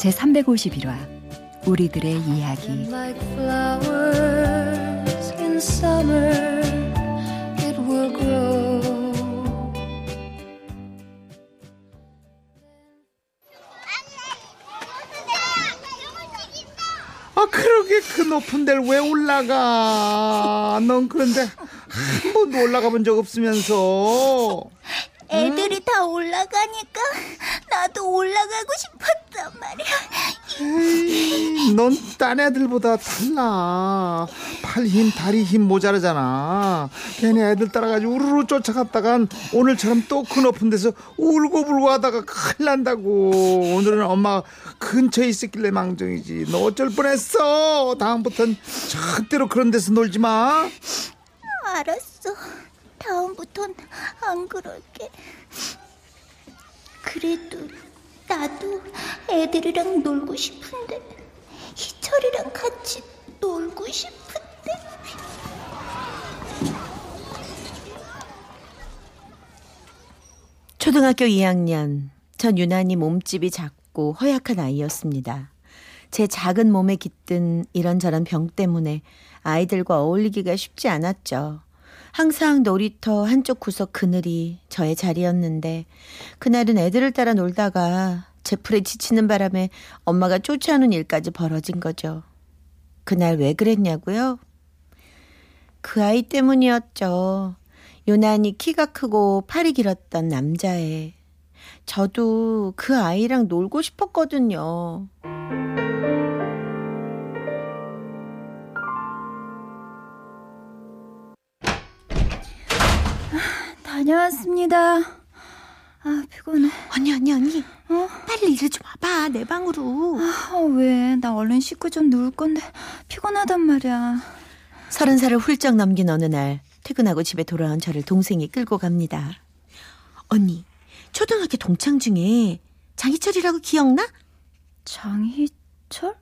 제 351화 우리들의 이야기. 아 그러게. 그 높은 데를 왜 올라가? 넌 그런데 한 번도 올라가 본 적 없으면서. 애들이 응? 다 올라가니까 나도 올라가고 싶었 단 말이야. 에이, 넌 딴 애들보다 달라. 팔 힘, 다리 힘 모자르잖아. 걔네 애들 따라가지고 우르르 쫓아갔다간 오늘처럼 또큰 높은 데서 울고불고 하다가 큰일 난다고. 오늘은 엄마 근처에 있었길래 망정이지. 너 어쩔 뻔했어. 다음부턴 절대로 그런 데서 놀지 마. 알았어. 다음부턴 안 그럴게. 그래도 나도 애들이랑 놀고 싶은데 희철이랑 같이 놀고 싶은데. 초등학교 2학년 전 유난히 몸집이 작고 허약한 아이였습니다. 제 작은 몸에 깃든 이런저런 병 때문에 아이들과 어울리기가 쉽지 않았죠. 항상 놀이터 한쪽 구석 그늘이 저의 자리였는데 그날은 애들을 따라 놀다가 제 풀에 지치는 바람에 엄마가 쫓아오는 일까지 벌어진 거죠. 그날 왜 그랬냐고요? 그 아이 때문이었죠. 유난히 키가 크고 팔이 길었던 남자애. 저도 그 아이랑 놀고 싶었거든요. 다녀왔습니다. 아, 피곤해. 언니, 언니, 언니. 어? 빨리 이리 좀 와봐, 내 방으로. 아, 왜? 나 얼른 씻고 좀 누울 건데, 피곤하단 말이야. 서른 살을 훌쩍 넘긴 어느 날, 퇴근하고 집에 돌아온 저를 동생이 끌고 갑니다. 언니, 초등학교 동창 중에 장희철이라고 기억나? 장희철?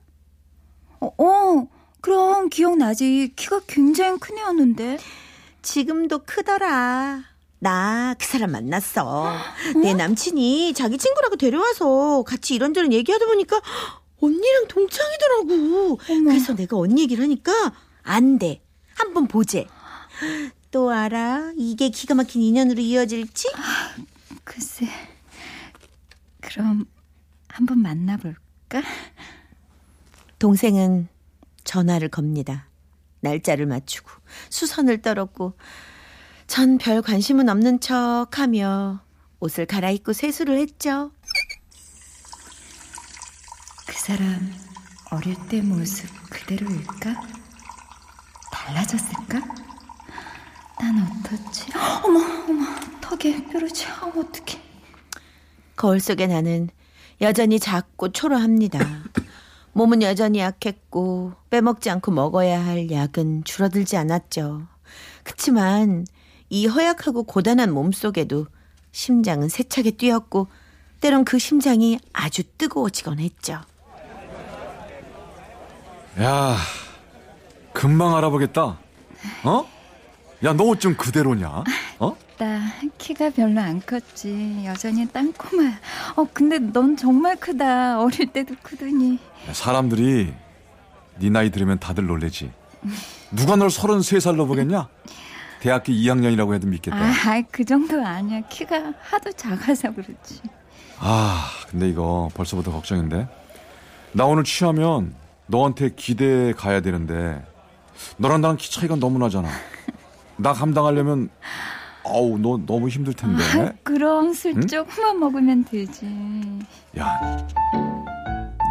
어, 어 그럼 기억나지. 키가 굉장히 큰 애였는데. 지금도 크더라. 나 그 사람 만났어. 어? 내 남친이 자기 친구라고 데려와서 같이 이런저런 얘기하다 보니까 언니랑 동창이더라고. 어머. 그래서 내가 언니 얘기를 하니까 안 돼. 한번 보재. 또 알아? 이게 기가 막힌 인연으로 이어질지? 아, 글쎄. 그럼 한번 만나볼까? 동생은 전화를 겁니다. 날짜를 맞추고 수선을 떨었고 전 별 관심은 없는 척 하며 옷을 갈아입고 세수를 했죠. 그 사람 어릴 때 모습 그대로일까? 달라졌을까? 난 어떻지? 어머, 어머, 턱에 뾰루지. 아, 어떡해. 거울 속에 나는 여전히 작고 초라합니다. 몸은 여전히 약했고 빼먹지 않고 먹어야 할 약은 줄어들지 않았죠. 그치만 이 허약하고 고단한 몸속에도 심장은 세차게 뛰었고 때론 그 심장이 아주 뜨거워지곤 했죠. 야, 금방 알아보겠다. 어? 야, 너 옷 좀 그대로냐? 어? 나 키가 별로 안 컸지. 여전히 땅꼬마야. 어, 근데 넌 정말 크다. 어릴 때도 크더니. 사람들이 네 나이 들으면 다들 놀래지. 누가 널 33살로 보겠냐? 대학교 2학년이라고 해도 믿겠다. 아, 그 정도 아니야. 키가 하도 작아서 그렇지. 아, 근데 이거 벌써부터 걱정인데. 나 오늘 취하면 너한테 기대에 가야 되는데 너랑 나랑 키 차이가 너무 나잖아. 나 감당하려면 아우 너 너무 힘들 텐데. 아, 그럼 술 응? 조금만 먹으면 되지. 야,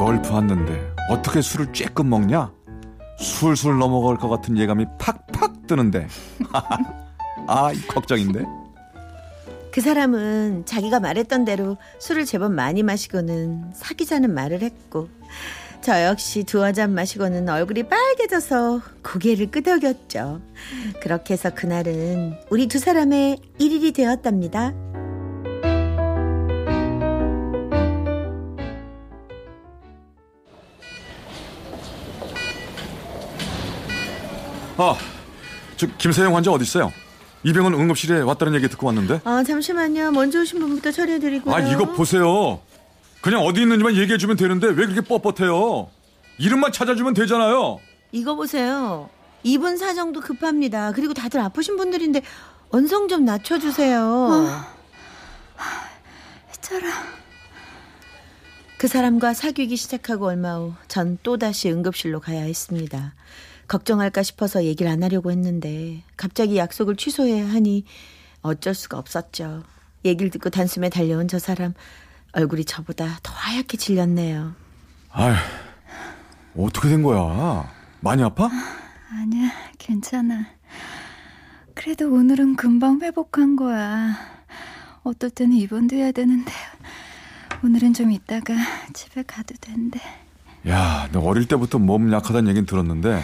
널 보았는데 어떻게 술을 쬐끔 먹냐? 술술 넘어갈 것 같은 예감이 팍팍 뜨는데. 아, 이 걱정인데. 그 사람은 자기가 말했던 대로 술을 제법 많이 마시고는 사귀자는 말을 했고 저 역시 두어 잔 마시고는 얼굴이 빨개져서 고개를 끄덕였죠. 그렇게 해서 그날은 우리 두 사람의 일일이 되었답니다. 아, 저 김세영 환자 어디 있어요? 이병헌 응급실에 왔다는 얘기 듣고 왔는데. 아 잠시만요. 먼저 오신 분부터 처리해드리고요. 아, 이거 보세요. 그냥 어디 있는지만 얘기해주면 되는데 왜 그렇게 뻣뻣해요? 이름만 찾아주면 되잖아요. 이거 보세요. 이분 사정도 급합니다. 그리고 다들 아프신 분들인데 언성 좀 낮춰주세요. 해쳐라. 그 사람과 사귀기 시작하고 얼마 후 전 또다시 응급실로 가야 했습니다. 걱정할까 싶어서 얘기를 안 하려고 했는데 갑자기 약속을 취소해야 하니 어쩔 수가 없었죠. 얘기를 듣고 단숨에 달려온 저 사람 얼굴이 저보다 더 하얗게 질렸네요. 아휴, 어떻게 된 거야? 많이 아파? 아니야, 괜찮아. 그래도 오늘은 금방 회복한 거야. 어떨 때는 입원도 해야 되는데 오늘은 좀 있다가 집에 가도 된대. 야, 너 어릴 때부터 몸 약하다는 얘긴 들었는데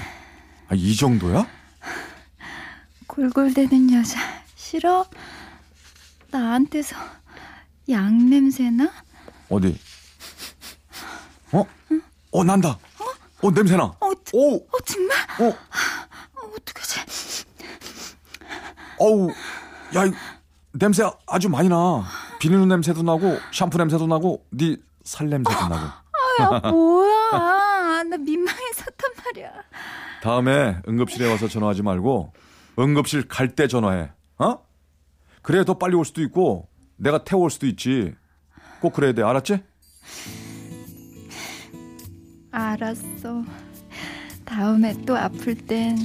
아, 이 정도야? 골골대는 여자 싫어? 나한테서 양 냄새나? 어디? 어? 어, 난다. 어, 냄새나. 어, 오, 어 정말? 어, 어, 어떡하지? 어우, 야, 이 냄새 아주 많이 나. 비누 냄새도 나고 샴푸 냄새도 나고 네 살 냄새도 나고. 야 뭐야? 나 민망해서 단 말이야. 다음에 응급실에 와서 전화하지 말고 응급실 갈 때 전화해. 어? 그래야 더 빨리 올 수도 있고 내가 태워올 수도 있지. 꼭 그래야 돼. 알았지? 알았어. 다음에 또 아플 땐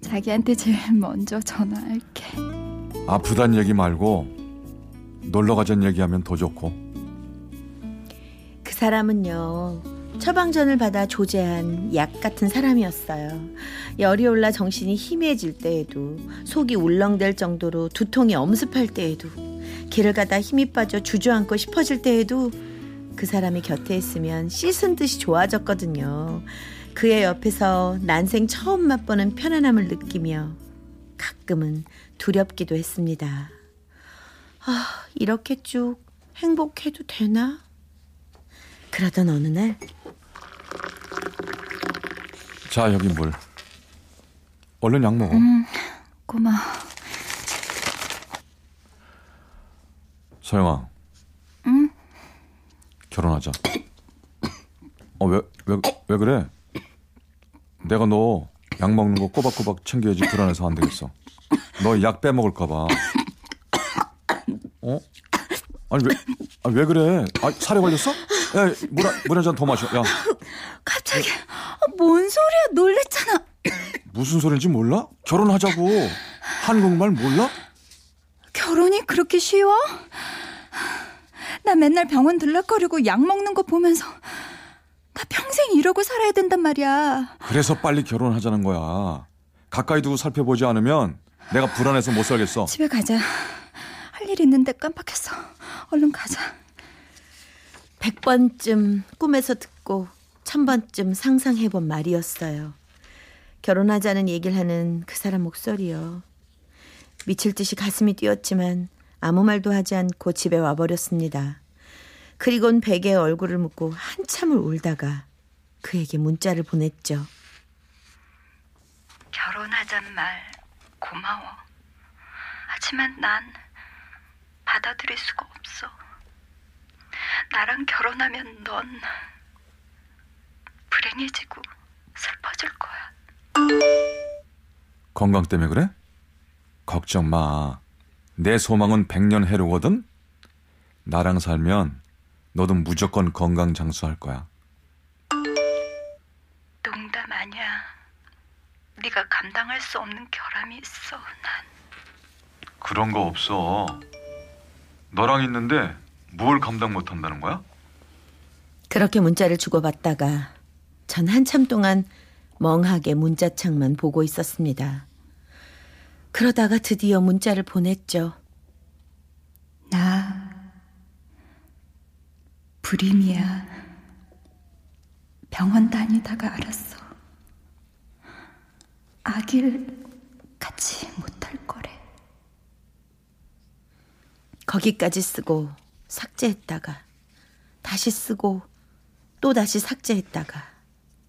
자기한테 제일 먼저 전화할게. 아프단 얘기 말고 놀러 가자는 얘기하면 더 좋고. 그 사람은요. 처방전을 받아 조제한 약 같은 사람이었어요. 열이 올라 정신이 희미해질 때에도 속이 울렁댈 정도로 두통이 엄습할 때에도 길을 가다 힘이 빠져 주저앉고 싶어질 때에도 그 사람이 곁에 있으면 씻은 듯이 좋아졌거든요. 그의 옆에서 난생 처음 맛보는 편안함을 느끼며 가끔은 두렵기도 했습니다. 아, 이렇게 쭉 행복해도 되나? 그러던 어느 날 자, 여기 물. 얼른 약 먹어. 고마워. 서영아. 응? 결혼하자. 어, 왜, 왜, 왜 그래? 내가 너 약 먹는 거 꼬박꼬박 챙겨야지 불안해서 안 되겠어. 너 약 빼먹을까봐. 어? 아니, 왜, 아니, 왜 그래? 아, 살에 걸렸어? 야, 물, 한- 물한 잔더 마셔. 야, 갑자기 어, 뭔 소리야? 놀랬잖아. 무슨 소린지 몰라? 결혼하자고. 한국말 몰라? 결혼이 그렇게 쉬워? 나 맨날 병원 들락거리고 약 먹는 거 보면서 나 평생 이러고 살아야 된단 말이야. 그래서 빨리 결혼하자는 거야. 가까이 두고 살펴보지 않으면 내가 불안해서 못 살겠어. 집에 가자. 할 일 있는데 깜빡했어. 얼른 가자. 백 번쯤 꿈에서 듣고 천 번쯤 상상해본 말이었어요. 결혼하자는 얘기를 하는 그 사람 목소리요. 미칠 듯이 가슴이 뛰었지만 아무 말도 하지 않고 집에 와버렸습니다. 그리곤 베개에 얼굴을 묻고 한참을 울다가 그에게 문자를 보냈죠. 결혼하잔 말 고마워. 하지만 난 받아들일 수가 없어. 나랑 결혼하면 넌 불행해지고 슬퍼질 거야. 건강 때문에 그래? 걱정 마. 내 소망은 백년 해로거든? 나랑 살면 너도 무조건 건강 장수할 거야. 농담 아니야. 네가 감당할 수 없는 결함이 있어. 난 그런 거 없어. 너랑 있는데 뭘 감당 못 한다는 거야? 그렇게 문자를 주고받다가 전 한참 동안 멍하게 문자창만 보고 있었습니다. 그러다가 드디어 문자를 보냈죠. 나 불임이야. 병원 다니다가 알았어. 아기를 같이 못할 거래. 거기까지 쓰고 삭제했다가 다시 쓰고 또 다시 삭제했다가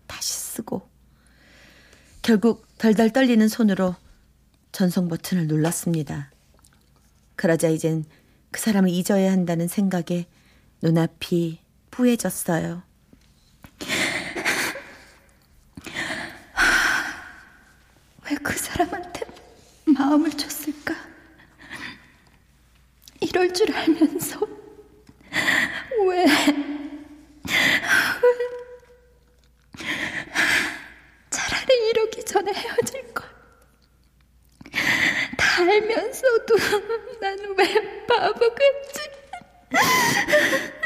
다시 쓰고 결국 덜덜 떨리는 손으로 전송 버튼을 눌렀습니다. 그러자 이젠 그 사람을 잊어야 한다는 생각에 눈앞이 뿌해졌어요. 왜 그 사람한테 마음을 줬을까? 이럴 줄 알면서 왜 차라리 이러기 전에 헤어질 걸. 다 알면서도 나는 왜 바보같지?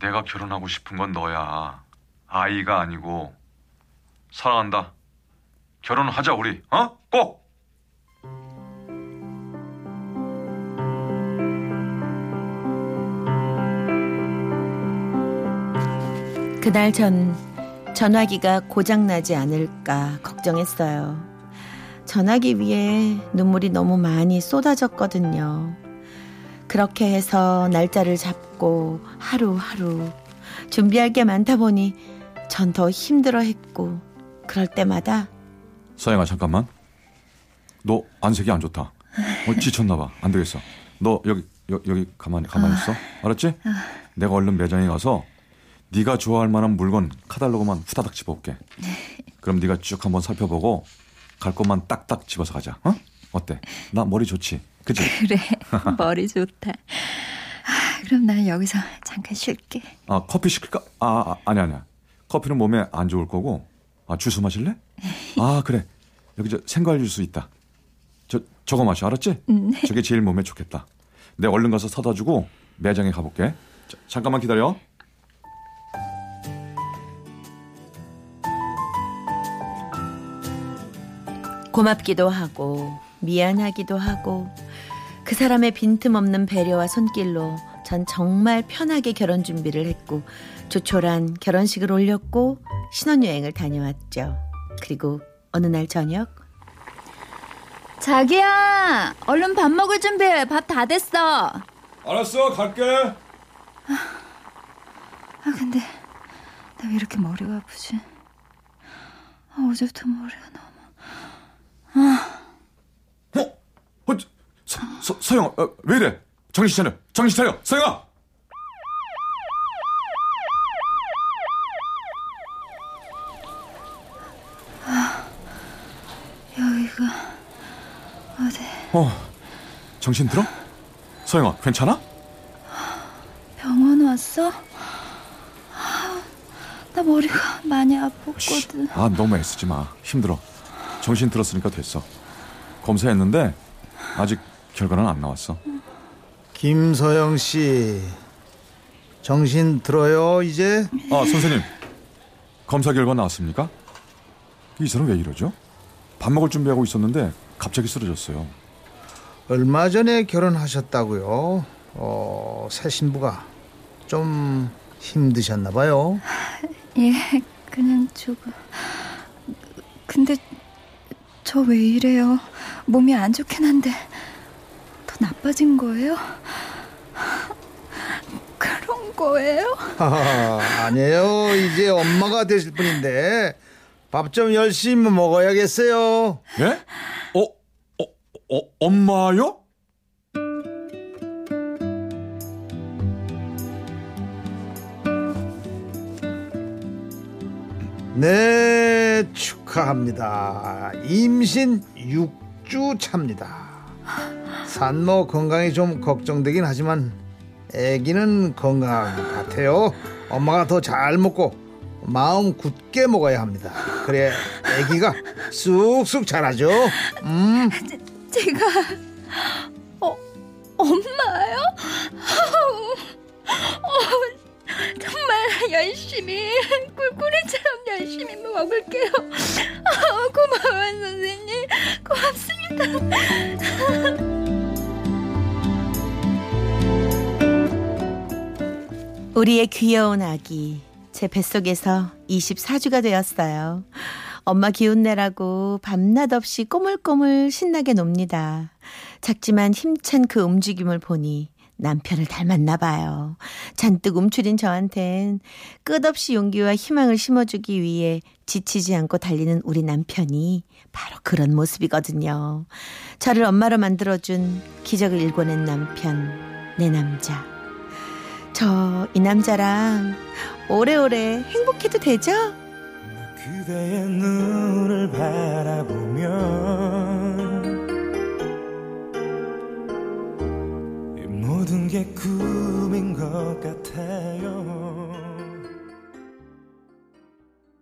내가 결혼하고 싶은 건 너야. 아이가 아니고 사랑한다. 결혼하자 우리. 어? 꼭. 그날 전 전화기가 고장나지 않을까 걱정했어요. 전화기 위에 눈물이 너무 많이 쏟아졌거든요. 그렇게 해서 날짜를 잡고 하루하루 준비할 게 많다 보니 전 더 힘들어 했고 그럴 때마다 서영아 잠깐만. 너 안색이 안 좋다. 어, 지쳤나 봐. 안 되겠어. 너 여기 여, 여기 가만히 가만히 있어. 알았지? 내가 얼른 매장에 가서 네가 좋아할 만한 물건 카달로그만 후다닥 집어올게. 그럼 네가 쭉 한번 살펴보고 갈 것만 딱딱 집어서 가자. 어? 어때? 나 머리 좋지? 그치? 그래 머리 좋다. 아, 그럼 난 여기서 잠깐 쉴게. 아 커피 시킬까? 아, 아 아니 아니야. 커피는 몸에 안 좋을 거고. 아 주스 마실래? 아 그래. 여기 저 생과일 주스 있다. 저 저거 마셔 알았지? 저게 제일 몸에 좋겠다. 내가 얼른 가서 사다 주고 매장에 가 볼게. 자, 잠깐만 기다려. 고맙기도 하고 미안하기도 하고 그 사람의 빈틈없는 배려와 손길로 전 정말 편하게 결혼 준비를 했고 조촐한 결혼식을 올렸고 신혼여행을 다녀왔죠. 그리고 어느 날 저녁 자기야, 얼른 밥 먹을 준비해. 밥 다 됐어. 알았어 갈게. 아 근데 나 왜 이렇게 머리가 아프지? 아, 어제부터 머리가 너 무. 어? 어 서, 서, 서영아 어, 왜 이래? 정신 차려. 정신 차려. 서영아. 여기가 어디? 어 정신 들어? 서영아 괜찮아? 병원 왔어? 아, 나 머리가 많이 아팠거든. 아 너무 애쓰지 마. 힘들어. 정신 들었으니까 됐어. 검사했는데 아직 결과는 안 나왔어. 김서영 씨 정신 들어요 이제? 아 선생님 검사 결과 나왔습니까? 이 사람 왜 이러죠? 밥 먹을 준비하고 있었는데 갑자기 쓰러졌어요. 얼마 전에 결혼하셨다고요? 어, 새 신부가 좀 힘드셨나 봐요. 예, 그냥 조금. 근데 저 왜 이래요? 몸이 안 좋긴 한데 더 나빠진 거예요? 그런 거예요? 하하, 아니에요. 이제 엄마가 되실 분인데 밥 좀 열심히 먹어야겠어요. 예? 어, 어, 어 엄마요? 네, 축하합니다. 임신 6주 차입니다. 산모 건강이 좀 걱정되긴 하지만 아기는 건강한 것 같아요. 엄마가 더 잘 먹고 마음 굳게 먹어야 합니다. 그래 아기가 쑥쑥 자라죠. 음. 제가 어 엄마요? 어, 정말 열심히 꿀꿀이처럼 열심히 먹을게요. 아, 고마워요, 선생님. 고맙습니다. 우리의 귀여운 아기 제 뱃속에서 24주가 되었어요. 엄마 기운 내라고 밤낮 없이 꼬물꼬물 신나게 놉니다. 작지만 힘찬 그 움직임을 보니 남편을 닮았나 봐요. 잔뜩 움츠린 저한텐 끝없이 용기와 희망을 심어주기 위해 지치지 않고 달리는 우리 남편이 바로 그런 모습이거든요. 저를 엄마로 만들어준 기적을 일궈낸 남편, 내 남자. 저 이 남자랑 오래오래 행복해도 되죠? 그대의 눈을 바라보면 모든 게 꿈인 것 같아요